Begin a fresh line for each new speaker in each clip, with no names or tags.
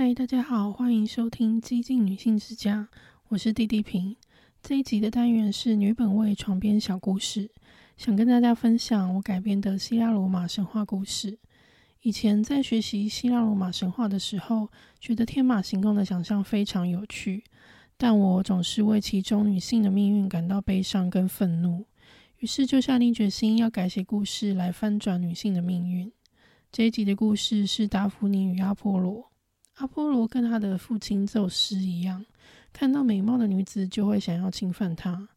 嗨，大家好，欢迎收听《激进女性之家》，我是弟弟平。这一集的单元是女本位床边小故事，想跟大家分享我改编的希腊罗马神话故事。以前在学习希腊罗马神话的时候，觉得天马行空的想象非常有趣，但我总是为其中女性的命运感到悲伤跟愤怒，于是就下定决心要改写故事来翻转女性的命运。这一集的故事是达芙妮与阿波罗。阿波罗跟他的父亲宙斯一样，看到美貌的女子就会想要侵犯她，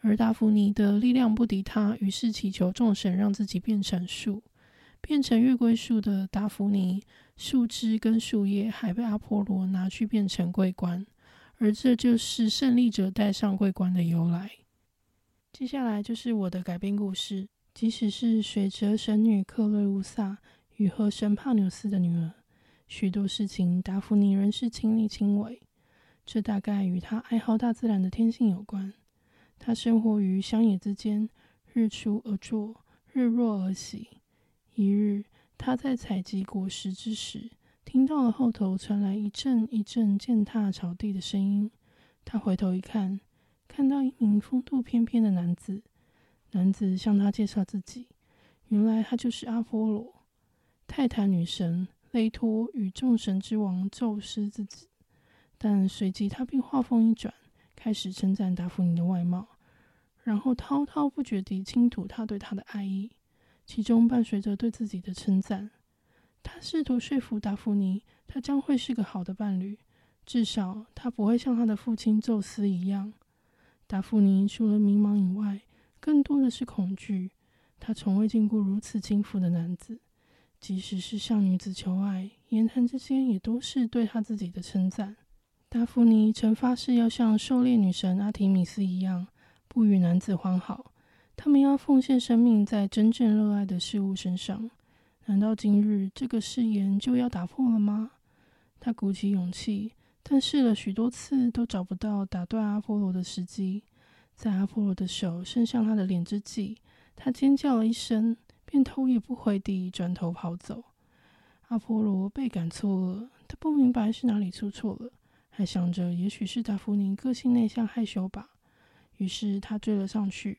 而达芙妮的力量不敌他，于是祈求众神让自己变成树，变成月桂树的达芙妮，树枝跟树叶还被阿波罗拿去变成桂冠，而这就是胜利者戴上桂冠的由来。接下来就是我的改编故事，即使是水哲神女克瑞乌萨与河神帕纽斯的女儿。许多事情，达芙妮仍是亲力亲为。这大概与她爱好大自然的天性有关。她生活于乡野之间，日出而作，日落而息。一日，她在采集果实之时，听到了后头传来一阵一阵践踏草地的声音。她回头一看，看到一名风度翩翩的男子。男子向她介绍自己，原来他就是阿波罗，泰坦女神。雷托与众神之王宙斯之子，但随即他便话锋一转，开始称赞达芙妮的外貌，然后滔滔不绝地倾吐他对她的爱意，其中伴随着对自己的称赞。他试图说服达芙妮，他将会是个好的伴侣，至少他不会像他的父亲宙斯一样。达芙妮除了迷茫以外，更多的是恐惧。他从未见过如此轻浮的男子。即使是向女子求爱，言谈之间也都是对她自己的称赞。达芙妮曾发誓要像狩猎女神阿提米斯一样，不与男子欢好。他们要奉献生命在真正热爱的事物身上。难道今日这个誓言就要打破了吗？他鼓起勇气，但试了许多次都找不到打断阿波罗的时机。在阿波罗的手伸向他的脸之际，他尖叫了一声。便头也不回地转头跑走。阿波罗倍感错愕，他不明白是哪里出错了，还想着也许是达芙妮个性内向害羞吧。于是他追了上去，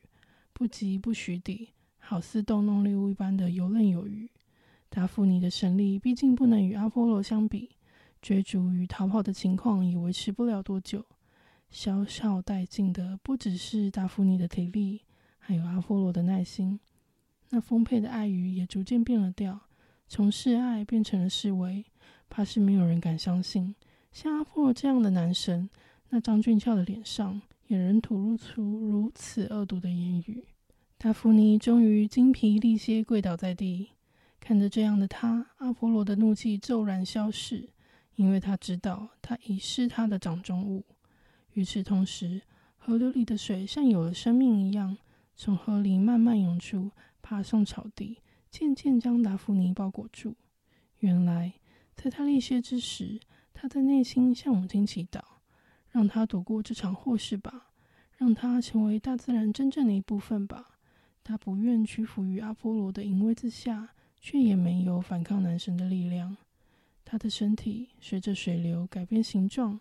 不疾不徐地，好似逗弄猎物一般的游刃有余。达芙妮的神力毕竟不能与阿波罗相比，追逐与逃跑的情况也维持不了多久。消耗殆尽的不只是达芙妮的体力，还有阿波罗的耐心。那丰沛的爱语也逐渐变了调，从示爱变成了示威，怕是没有人敢相信，像阿波罗这样的男神，那张俊俏的脸上也仍吐露出如此恶毒的言语。达芙妮终于精疲力竭跪倒在地，看着这样的他，阿波罗的怒气骤然消逝，因为他知道他已是他的掌中物。与此同时，河流里的水像有了生命一样，从河里慢慢涌出。爬上草地，渐渐将达芙妮包裹住。原来，在他力竭之时，他在内心向母亲祈祷，让他躲过这场祸事吧，让他成为大自然真正的一部分吧。他不愿屈服于阿波罗的淫威之下，却也没有反抗男神的力量。他的身体随着水流改变形状，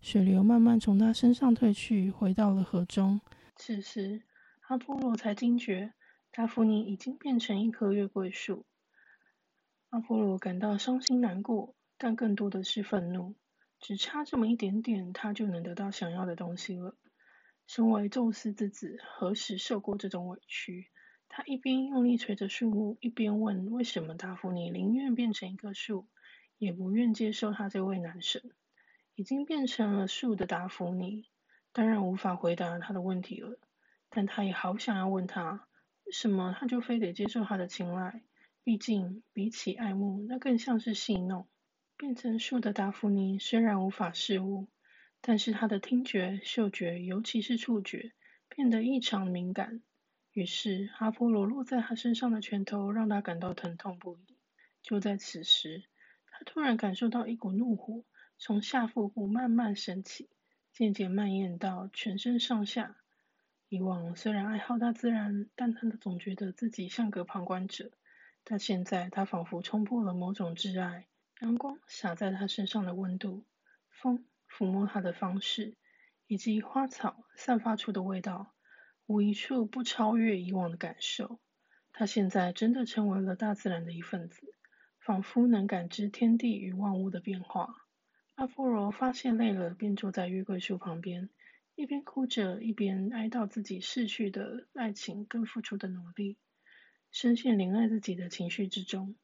水流慢慢从他身上退去，回到了河中。此时，阿波罗才惊觉。达芙妮已经变成一棵月桂树，阿波罗感到伤心难过，但更多的是愤怒。只差这么一点点，他就能得到想要的东西了。身为宙斯之子，何时受过这种委屈？他一边用力捶着树木，一边问：为什么达芙妮宁愿变成一棵树，也不愿接受他这位男神？已经变成了树的达芙妮，当然无法回答他的问题了。但他也好想要问他。为什么他就非得接受他的青睐？毕竟比起爱慕，那更像是戏弄。变成树的达芙妮虽然无法视物，但是他的听觉、嗅觉，尤其是触觉，变得异常敏感。于是阿波罗落在他身上的拳头让他感到疼痛不已。就在此时，他突然感受到一股怒火从下腹部慢慢升起，渐渐蔓延到全身上下。以往虽然爱好大自然，但他总觉得自己像个旁观者。但现在他仿佛冲破了某种挚爱，阳光洒在他身上的温度，风抚摸他的方式，以及花草散发出的味道，无一处不超越以往的感受。他现在真的成为了大自然的一份子，仿佛能感知天地与万物的变化。阿波罗发现累了，便坐在月桂树旁边，一边哭着，一边哀悼自己逝去的爱情跟付出的努力，深陷怜爱自己的情绪之中。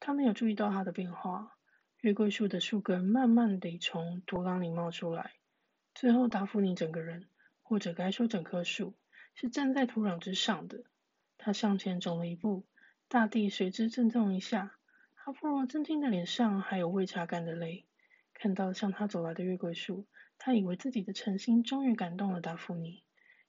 他没有注意到他的变化，月桂树的树根慢慢地从土壤里冒出来，最后达芙妮整个人，或者该说整棵树，是站在土壤之上的。他向前走了一步，大地随之震动一下。阿波罗震惊的脸上还有未擦干的泪。看到向他走来的月桂树，他以为自己的诚心终于感动了达芙妮，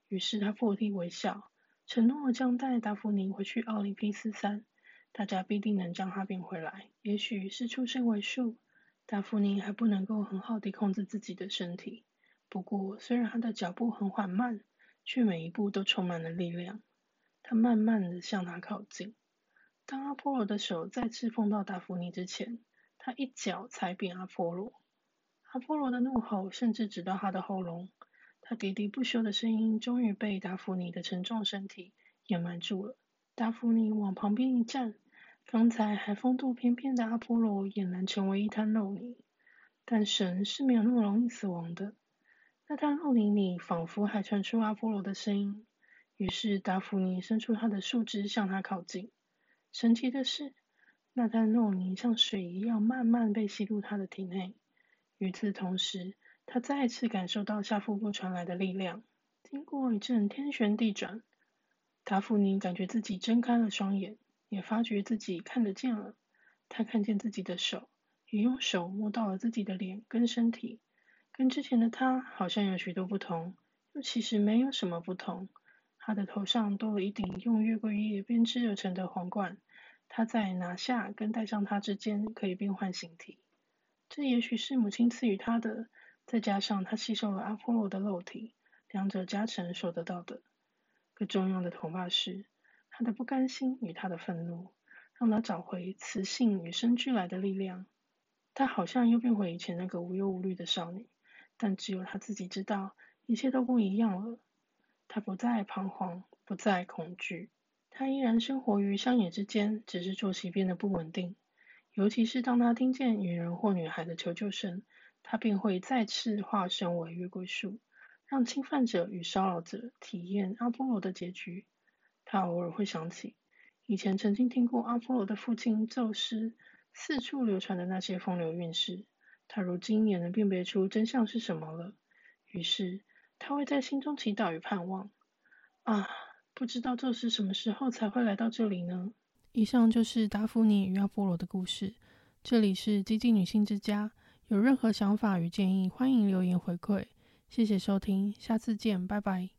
于是他破涕为笑，承诺将带达芙妮回去奥林匹斯山，大家必定能将他变回来。也许是出身为树，达芙妮还不能够很好地控制自己的身体。不过，虽然他的脚步很缓慢，却每一步都充满了力量。他慢慢地向他靠近。当阿波罗的手再次碰到达芙妮之前，他一脚踩扁阿波罗。阿波罗的怒吼甚至直到他的喉咙，他喋喋不休的声音终于被达芙妮的沉重身体掩埋住了。达芙妮往旁边一站，刚才还风度翩翩的阿波罗俨然成为一滩肉泥。但神是没有那么容易死亡的。那滩肉泥里仿佛还传出阿波罗的声音。于是达芙妮伸出她的树枝向他靠近。神奇的是，那滩肉泥像水一样慢慢被吸入他的体内。与此同时，他再次感受到下腹部传来的力量。经过一阵天旋地转，达芙妮感觉自己睁开了双眼，也发觉自己看得见了。他看见自己的手，也用手摸到了自己的脸跟身体，跟之前的他好像有许多不同，又其实没有什么不同。他的头上多了一顶用月桂叶编织而成的皇冠，他在拿下跟戴上它之间可以变换形体。这也许是母亲赐予他的，再加上他吸收了阿波罗的肉体，两者加成所得到的。更重要的头发是，他的不甘心与他的愤怒，让他找回雌性与生俱来的力量。他好像又变回以前那个无忧无虑的少女，但只有他自己知道，一切都不一样了。他不再彷徨，不再恐惧，他依然生活于乡野之间，只是作息变得不稳定。尤其是当他听见女人或女孩的求救声，他便会再次化身为月桂树，让侵犯者与骚扰者体验阿波罗的结局。他偶尔会想起以前曾经听过阿波罗的父亲宙斯四处流传的那些风流韵事，他如今也能辨别出真相是什么了。于是他会在心中祈祷与盼望：啊，不知道宙斯什么时候才会来到这里呢？以上就是达芙妮与阿波罗的故事。这里是激进女性之家，有任何想法与建议，欢迎留言回馈。谢谢收听，下次见，拜拜。